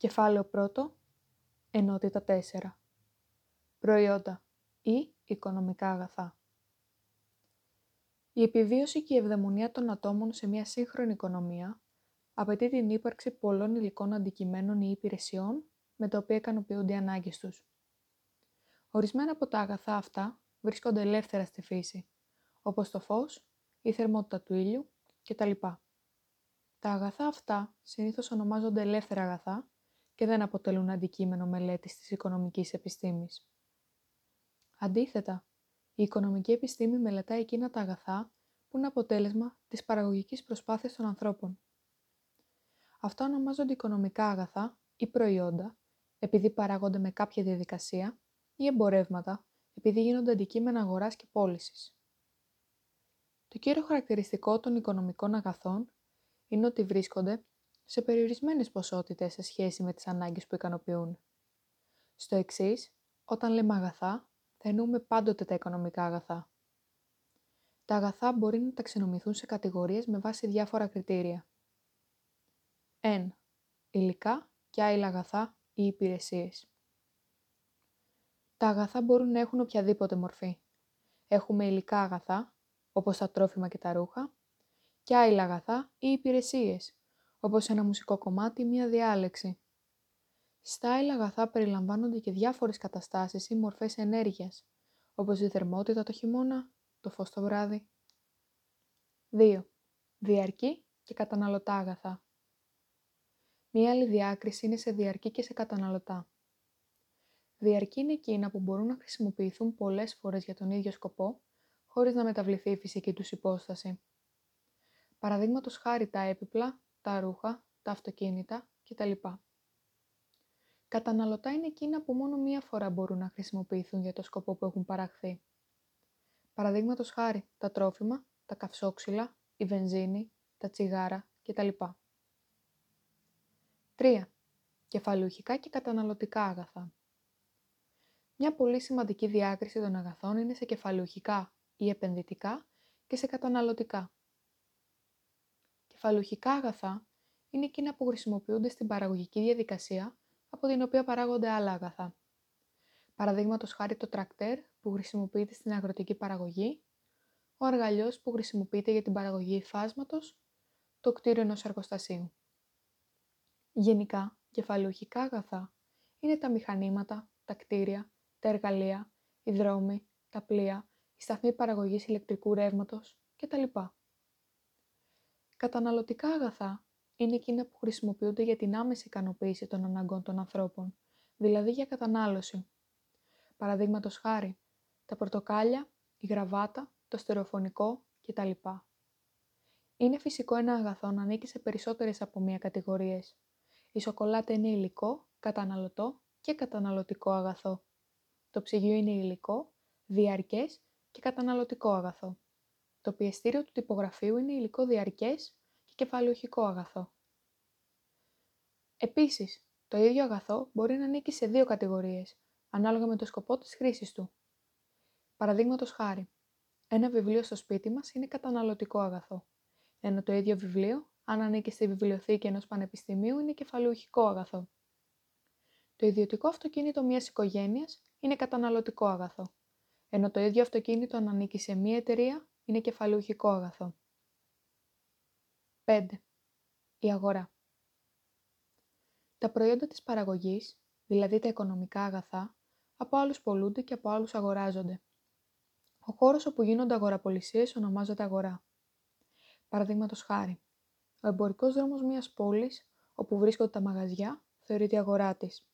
Κεφάλαιο 1. Ενότητα 4. Προϊόντα ή οικονομικά αγαθά. Η επιβίωση και η ευδαιμονία των ατόμων σε μια σύγχρονη οικονομία απαιτεί την ύπαρξη πολλών υλικών αντικειμένων ή υπηρεσιών με τα οποία ικανοποιούνται οι ανάγκες τους. Ορισμένα από τα αγαθά αυτά βρίσκονται ελεύθερα στη φύση, όπως το φως, η θερμότητα του ήλιου κτλ. Τα αγαθά αυτά συνήθως ονομάζονται ελεύθερα αγαθά και δεν αποτελούν αντικείμενο μελέτης της οικονομικής επιστήμης. Αντίθετα, η οικονομική επιστήμη μελετά εκείνα τα αγαθά που είναι αποτέλεσμα της παραγωγικής προσπάθειας των ανθρώπων. Αυτά ονομάζονται οικονομικά αγαθά ή προϊόντα, επειδή παράγονται με κάποια διαδικασία, ή εμπορεύματα, επειδή γίνονται αντικείμενα αγοράς και πώλησης. Το κύριο χαρακτηριστικό των οικονομικών αγαθών είναι ότι βρίσκονται σε περιορισμένες ποσότητες σε σχέση με τις ανάγκες που ικανοποιούν. Στο εξής, όταν λέμε αγαθά, θα εννοούμε πάντοτε τα οικονομικά αγαθά. Τα αγαθά μπορεί να ταξινομηθούν σε κατηγορίες με βάση διάφορα κριτήρια. 1. Υλικά και άειλα αγαθά ή υπηρεσίες. Τα αγαθά μπορούν να έχουν οποιαδήποτε μορφή. Έχουμε υλικά αγαθά, όπως τα τρόφιμα και τα ρούχα, και άειλα αγαθά ή υπηρεσίες, όπως ένα μουσικό κομμάτι ή μία διάλεξη. Στα άειλα αγαθά περιλαμβάνονται και διάφορες καταστάσεις ή μορφές ενέργειας, όπως η θερμότητα το χειμώνα, το φως το βράδυ. 2. Διαρκή και καταναλωτά αγαθά. Μία άλλη διάκριση είναι σε διαρκή και σε καταναλωτά. Διαρκή είναι εκείνα που μπορούν να χρησιμοποιηθούν πολλές φορές για τον ίδιο σκοπό, χωρίς να μεταβληθεί η φυσική τους υπόσταση. Παραδείγματος χάρη τα έπιπλα, τα ρούχα, τα αυτοκίνητα κτλ. Καταναλωτά είναι εκείνα που μόνο μία φορά μπορούν να χρησιμοποιηθούν για το σκοπό που έχουν παραχθεί. Παραδείγματος χάρη τα τρόφιμα, τα καυσόξυλα, η βενζίνη, τα τσιγάρα κτλ. 3. Κεφαλουχικά και καταναλωτικά αγαθά. Μια πολύ σημαντική διάκριση των αγαθών είναι σε κεφαλουχικά ή επενδυτικά και σε καταναλωτικά. Κεφαλουχικά αγαθά είναι εκείνα που χρησιμοποιούνται στην παραγωγική διαδικασία από την οποία παράγονται άλλα αγαθά. Παραδείγματος χάρη το τρακτέρ που χρησιμοποιείται στην αγροτική παραγωγή, ο αργαλιός που χρησιμοποιείται για την παραγωγή υφάσματος, το κτίριο ενός εργοστασίου. Γενικά, κεφαλουχικά αγαθά είναι τα μηχανήματα, τα κτίρια, τα εργαλεία, οι δρόμοι, τα πλοία, η σταθμή παραγωγής ηλεκτρικού ρεύματος κτλ. Καταναλωτικά αγαθά είναι εκείνα που χρησιμοποιούνται για την άμεση ικανοποίηση των αναγκών των ανθρώπων, δηλαδή για κατανάλωση. Παραδείγματος χάρη, τα πορτοκάλια, η γραβάτα, το στερεοφωνικό κτλ. Είναι φυσικό ένα αγαθό να ανήκει σε περισσότερες από μία κατηγορίες. Η σοκολάτα είναι υλικό, καταναλωτό και καταναλωτικό αγαθό. Το ψυγείο είναι υλικό, διαρκές και καταναλωτικό αγαθό. Το πιεστήριο του τυπογραφείου είναι υλικό διαρκές και κεφαλαιοχικό αγαθό. Επίσης, το ίδιο αγαθό μπορεί να ανήκει σε δύο κατηγορίες, ανάλογα με το σκοπό της χρήσης του. Παραδείγματος χάρη, ένα βιβλίο στο σπίτι μας είναι καταναλωτικό αγαθό, ενώ το ίδιο βιβλίο, αν ανήκει στη βιβλιοθήκη ενός πανεπιστημίου, είναι κεφαλαιοχικό αγαθό. Το ιδιωτικό αυτοκίνητο μιας οικογένειας είναι καταναλωτικό αγαθό, ενώ το ίδιο αυτοκίνητο αν ανήκει σε μία εταιρεία είναι κεφαλουχικό αγαθό. 5. Η αγορά. Τα προϊόντα της παραγωγής, δηλαδή τα οικονομικά αγαθά, από άλλους πολλούνται και από άλλους αγοράζονται. Ο χώρος όπου γίνονται αγοραπολισίες ονομάζεται αγορά. Παραδείγματος χάρη, ο εμπορικός δρόμος μιας πόλης, όπου βρίσκονται τα μαγαζιά, θεωρείται αγορά της.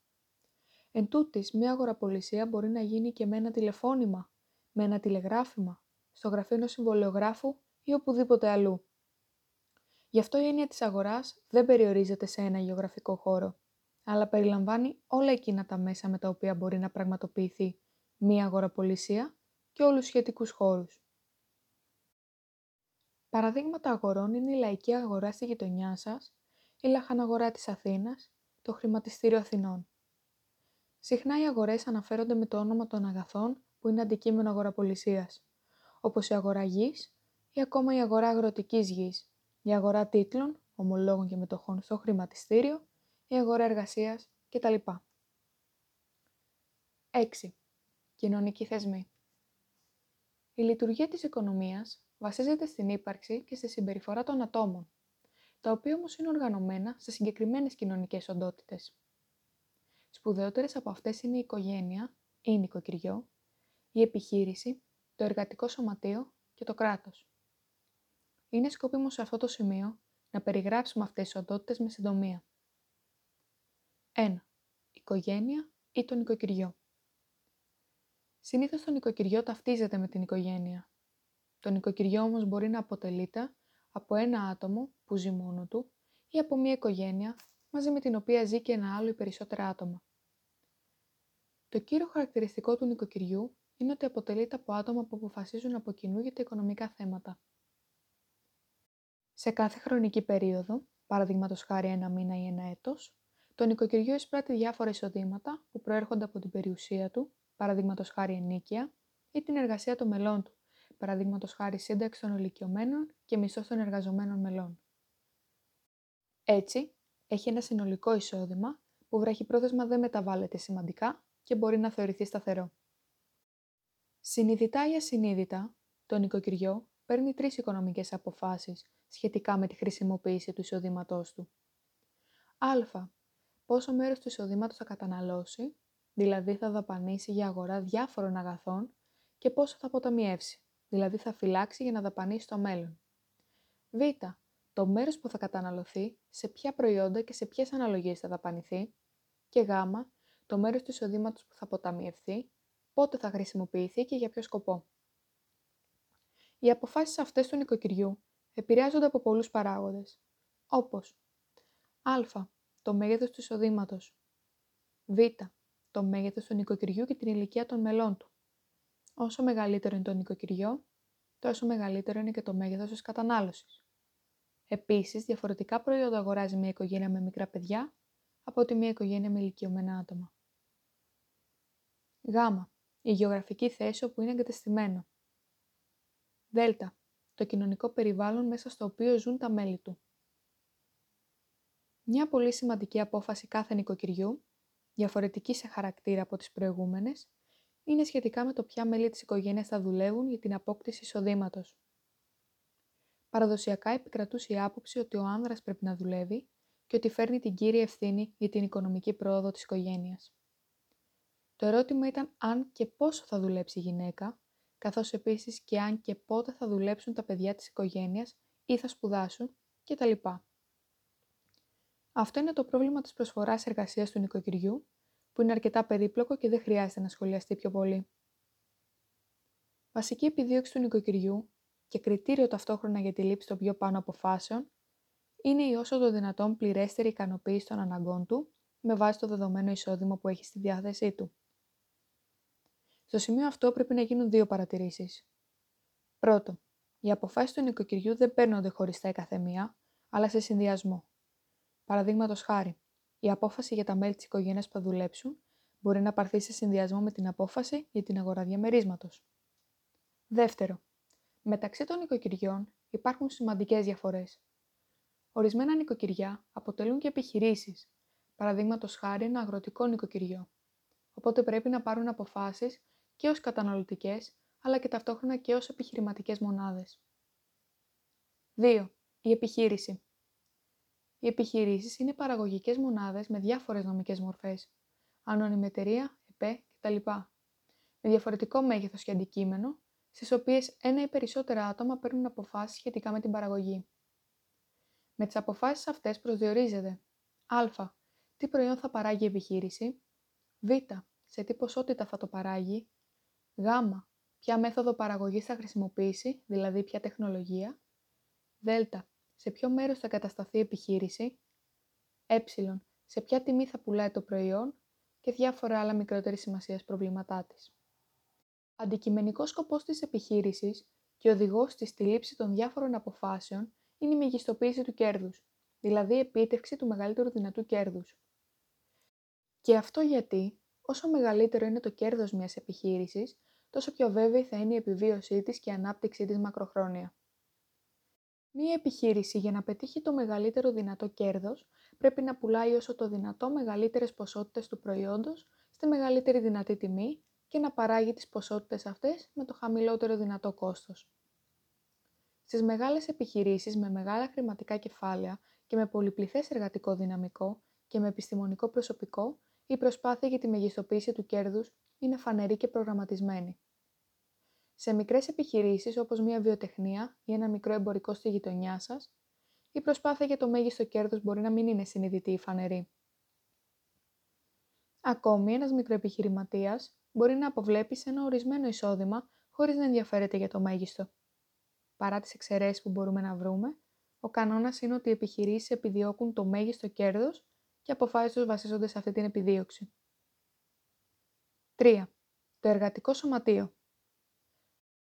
Εν τούτης, μια αγοραπολισία μπορεί να γίνει και με ένα τηλεφώνημα, με ένα τηλεγράφημα, στο γραφείο ενός συμβολιογράφου ή οπουδήποτε αλλού. Γι' αυτό η έννοια της αγοράς δεν περιορίζεται σε ένα γεωγραφικό χώρο, αλλά περιλαμβάνει όλα εκείνα τα μέσα με τα οποία μπορεί να πραγματοποιηθεί μία αγοραπολισία και όλους τους σχετικούς χώρους. Παραδείγματα αγορών είναι η λαϊκή αγορά στη γειτονιά σας, η λαχαναγορά της Αθήνας, το χρηματιστήριο Αθηνών. Συχνά οι αγορές αναφέρονται με το όνομα των αγαθών που είναι αντικείμενο αγοραπολισίας, όπως η αγορά γης ή ακόμα η αγορά αγροτικής γης, η αγορά τίτλων, ομολόγων και μετοχών στο χρηματιστήριο, η αγορά εργασίας κτλ. 6. Κοινωνικοί θεσμοί. Η λειτουργία της οικονομίας βασίζεται στην ύπαρξη και στη συμπεριφορά των ατόμων, τα οποία όμως είναι οργανωμένα σε συγκεκριμένες κοινωνικές οντότητες. Σπουδαιότερες από αυτές είναι η οικογένεια ή νοικοκυριό, η επιχείρηση, το εργατικό σωματείο και το κράτος. Είναι σκόπιμο σε αυτό το σημείο να περιγράψουμε αυτές τις οντότητες με συντομία. 1. Οικογένεια ή το νοικοκυριό. Συνήθως το νοικοκυριό ταυτίζεται με την οικογένεια. Το νοικοκυριό όμως μπορεί να αποτελείται από ένα άτομο που ζει μόνο του ή από μια οικογένεια μαζί με την οποία ζει και ένα άλλο ή περισσότερα άτομα. Το κύριο χαρακτηριστικό του νοικοκυριού είναι ότι αποτελείται από άτομα που αποφασίζουν από κοινού για τα οικονομικά θέματα. Σε κάθε χρονική περίοδο, παραδείγματος χάρη ένα μήνα ή ένα έτος, το νοικοκυριό εισπράττει διάφορα εισοδήματα που προέρχονται από την περιουσία του, παραδείγματος χάρη ενίκεια, ή την εργασία των μελών του, παραδείγματος χάρη σύνταξη των ηλικιωμένων και μισθό των εργαζομένων μελών. Έτσι, έχει ένα συνολικό εισόδημα που βραχυπρόθεσμα δεν μεταβάλλεται σημαντικά και μπορεί να θεωρηθεί σταθερό. Συνειδητά ή ασυνείδητα, το νοικοκυριό παίρνει τρεις οικονομικές αποφάσεις σχετικά με τη χρησιμοποίηση του εισοδήματός του. Α. Πόσο μέρος του εισοδήματος θα καταναλώσει, δηλαδή θα δαπανίσει για αγορά διάφορων αγαθών και πόσο θα αποταμιεύσει, δηλαδή θα φυλάξει για να δαπανίσει στο μέλλον. Β. Το μέρος που θα καταναλωθεί, σε ποια προϊόντα και σε ποιες αναλογίες θα δαπανηθεί. Και Γ. Το μέρος του εισοδήματος που θα αποταμιευθεί, πότε θα χρησιμοποιηθεί και για ποιο σκοπό. Οι αποφάσεις αυτές του νοικοκυριού επηρεάζονται από πολλούς παράγοντες, όπως α. το μέγεθος του εισοδήματος, β. το μέγεθος του νοικοκυριού και την ηλικία των μελών του. Όσο μεγαλύτερο είναι το νοικοκυριό, τόσο μεγαλύτερο είναι και το μέγεθος της κατανάλωσης. Επίσης, διαφορετικά προϊόντα αγοράζει μια οικογένεια με μικρά παιδιά από ότι μια οικογένεια με ηλικιωμένα άτομα. Γ. Η γεωγραφική θέση όπου είναι εγκατεστημένο. Δ το κοινωνικό περιβάλλον μέσα στο οποίο ζουν τα μέλη του. Μια πολύ σημαντική απόφαση κάθε νοικοκυριού, διαφορετική σε χαρακτήρα από τις προηγούμενες, είναι σχετικά με το ποια μέλη της οικογένειας θα δουλεύουν για την απόκτηση εισοδήματος. Παραδοσιακά επικρατούσε η άποψη ότι ο άνδρας πρέπει να δουλεύει και ότι φέρνει την κύρια ευθύνη για την οικονομική πρόοδο της οικογένειας. Το ερώτημα ήταν αν και πόσο θα δουλέψει η γυναίκα καθώς επίσης και αν και πότε θα δουλέψουν τα παιδιά της οικογένειας ή θα σπουδάσουν κτλ. Αυτό είναι το πρόβλημα της προσφοράς εργασίας του νοικοκυριού, που είναι αρκετά περίπλοκο και δεν χρειάζεται να σχολιαστεί πιο πολύ. Βασική επιδίωξη του νοικοκυριού και κριτήριο ταυτόχρονα για τη λήψη των πιο πάνω αποφάσεων είναι η όσο το δυνατόν πληρέστερη ικανοποίηση των αναγκών του με βάση το δεδομένο εισόδημα που έχει στη διάθεσή του. Στο σημείο αυτό πρέπει να γίνουν δύο παρατηρήσεις. Πρώτο, οι αποφάσεις του νοικοκυριού δεν παίρνονται χωριστά η καθεμία, αλλά σε συνδυασμό. Παραδείγματος χάρη, η απόφαση για τα μέλη της οικογένειας που θα δουλέψουν μπορεί να πάρθει σε συνδυασμό με την απόφαση για την αγορά διαμερίσματος. Δεύτερο, μεταξύ των νοικοκυριών υπάρχουν σημαντικές διαφορές. Ορισμένα νοικοκυριά αποτελούν και επιχειρήσεις, παραδείγματος χάρη ένα αγροτικό νοικοκυριό. Οπότε πρέπει να πάρουν αποφάσεις και ως καταναλωτικές, αλλά και ταυτόχρονα και ως επιχειρηματικές μονάδες. 2. Η επιχείρηση. Οι επιχειρήσεις είναι παραγωγικές μονάδες με διάφορες νομικές μορφές, ανώνυμη εταιρεία, ΕΠΕ κτλ. Με διαφορετικό μέγεθος και αντικείμενο, στις οποίες ένα ή περισσότερα άτομα παίρνουν αποφάσεις σχετικά με την παραγωγή. Με τις αποφάσεις αυτές προσδιορίζεται α. Τι προϊόν θα παράγει η επιχείρηση, β. Σε τι ποσότητα θα το παράγει Γ. Ποια μέθοδο παραγωγής θα χρησιμοποιήσει, δηλαδή ποια τεχνολογία. Δ. Σε ποιο μέρος θα κατασταθεί η επιχείρηση. Ε. Σε ποια τιμή θα πουλάει το προϊόν και διάφορα άλλα μικρότερη σημασίας προβλήματά της. Αντικειμενικός σκοπός της επιχείρησης και οδηγός της στη λήψη των διάφορων αποφάσεων είναι η μεγιστοποίηση του κέρδους, δηλαδή η επίτευξη του μεγαλύτερου δυνατού κέρδους. Και αυτό γιατί, όσο μεγαλύτερο είναι το κέρδος μιας επιχείρησης, τόσο πιο βέβαιη θα είναι η επιβίωσή της και η ανάπτυξή της μακροχρόνια. Μία επιχείρηση για να πετύχει το μεγαλύτερο δυνατό κέρδος πρέπει να πουλάει όσο το δυνατό μεγαλύτερες ποσότητες του προϊόντος στη μεγαλύτερη δυνατή τιμή και να παράγει τις ποσότητες αυτές με το χαμηλότερο δυνατό κόστος. Στις μεγάλες επιχειρήσεις με μεγάλα χρηματικά κεφάλαια και με πολυπληθές εργατικό δυναμικό και με επιστημονικό προσωπικό, η προσπάθεια για τη μεγιστοποίηση του κέρδους είναι φανερή και προγραμματισμένη. Σε μικρές επιχειρήσεις όπως μια βιοτεχνία ή ένα μικρό εμπορικό στη γειτονιά σας, η προσπάθεια για το μέγιστο κέρδος μπορεί να μην είναι συνειδητή ή φανερή. Ακόμη, ένας μικροεπιχειρηματίας μπορεί να αποβλέπεις σε ένα ορισμένο εισόδημα χωρίς να ενδιαφέρεται για το μέγιστο. Παρά τις εξαιρέσεις που μπορούμε να βρούμε, ο κανόνας είναι ότι οι επιχειρήσεις επιδιώκουν το μέγιστο κέρδος και αποφάσεις τους βασίζονται σε αυτή την επιδίωξη. 3. Το εργατικό σωματείο.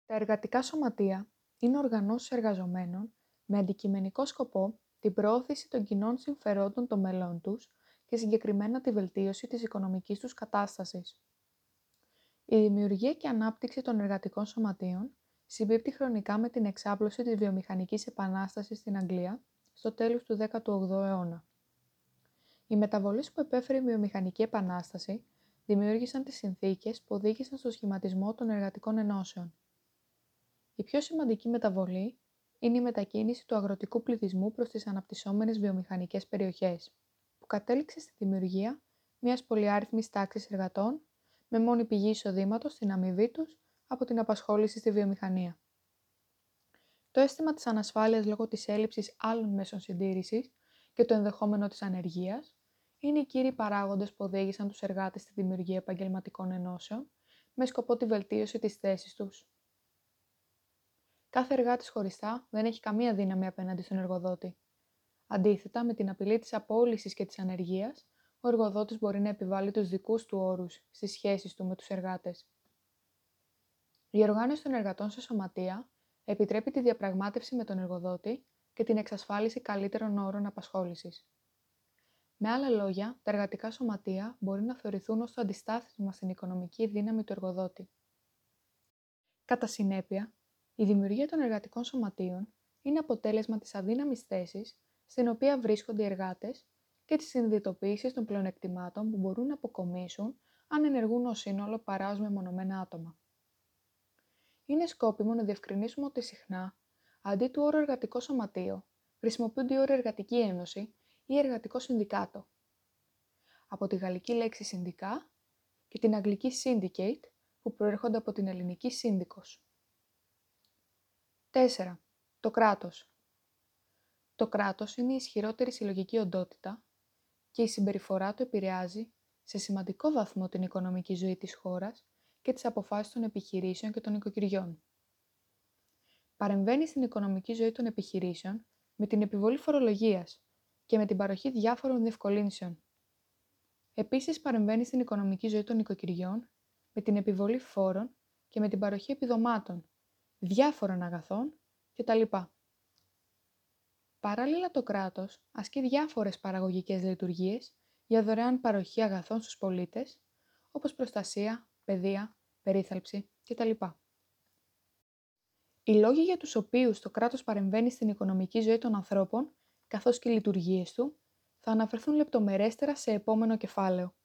Τα εργατικά σωματεία είναι οργανώσεις εργαζομένων με αντικειμενικό σκοπό την προώθηση των κοινών συμφερόντων των μελών τους και συγκεκριμένα τη βελτίωση της οικονομικής τους κατάστασης. Η δημιουργία και ανάπτυξη των εργατικών σωματείων συμπίπτει χρονικά με την εξάπλωση της βιομηχανικής επανάστασης στην Αγγλία στο τέλος του 18ου αιώνα. Οι μεταβολές που επέφερε η βιομηχανική επανάσταση δημιούργησαν τις συνθήκες που οδήγησαν στο σχηματισμό των εργατικών ενώσεων. Η πιο σημαντική μεταβολή είναι η μετακίνηση του αγροτικού πληθυσμού προς τις αναπτυσσόμενες βιομηχανικές περιοχές, που κατέληξε στη δημιουργία μιας πολυάριθμης τάξης εργατών με μόνη πηγή εισοδήματος στην αμοιβή τους από την απασχόληση στη βιομηχανία. Το αίσθημα της ανασφάλειας λόγω της έλλειψης άλλων μέσων συντήρησης και το ενδεχόμενο της ανεργίας είναι οι κύριοι παράγοντες που οδήγησαν τους εργάτες στη δημιουργία επαγγελματικών ενώσεων με σκοπό τη βελτίωση της θέσης τους. Κάθε εργάτης χωριστά δεν έχει καμία δύναμη απέναντι στον εργοδότη. Αντίθετα, με την απειλή της απόλυσης και της ανεργίας, ο εργοδότης μπορεί να επιβάλλει τους δικούς του όρους στις σχέσεις του με τους εργάτες. Η οργάνωση των εργατών σε σωματεία επιτρέπει τη διαπραγμάτευση με τον εργοδότη και την εξασφάλιση καλύτερων όρων απασχόλησης. Με άλλα λόγια, τα εργατικά σωματεία μπορεί να θεωρηθούν ως το αντιστάθμισμα στην οικονομική δύναμη του εργοδότη. Κατά συνέπεια, η δημιουργία των εργατικών σωματείων είναι αποτέλεσμα της αδύναμης θέσης στην οποία βρίσκονται οι εργάτες και της συνειδητοποίησης των πλεονεκτημάτων που μπορούν να αποκομίσουν αν ενεργούν ως σύνολο παρά ως μεμονωμένα άτομα. Είναι σκόπιμο να διευκρινίσουμε ότι συχνά, αντί του όρου εργατικό σωματείο, χρησιμοποιούνται οι όροι εργατική ένωση ή εργατικό συνδικάτο. Από τη γαλλική λέξη συνδικά και την αγγλική syndicate που προέρχονται από την ελληνική σύνδικος. 4. Το κράτος. Το κράτος είναι η ισχυρότερη συλλογική οντότητα και η συμπεριφορά του επηρεάζει σε σημαντικό βαθμό την οικονομική ζωή της χώρας και τις αποφάσεις των επιχειρήσεων και των οικοκυριών. Παρεμβαίνει στην οικονομική ζωή των επιχειρήσεων με την επιβολή φορολογίας και με την παροχή διάφορων διευκολύνσεων. Επίσης παρεμβαίνει στην οικονομική ζωή των οικοκυριών με την επιβολή φόρων και με την παροχή επιδομάτων, διάφορων αγαθών κτλ. Παράλληλα το κράτος ασκεί διάφορες παραγωγικές λειτουργίες για δωρεάν παροχή αγαθών στους πολίτες, όπως προστασία, παιδεία, περίθαλψη κτλ. Οι λόγοι για τους οποίους το κράτος παρεμβαίνει στην οικονομική ζωή των ανθρώπων, καθώς και οι λειτουργίες του, θα αναφερθούν λεπτομερέστερα σε επόμενο κεφάλαιο.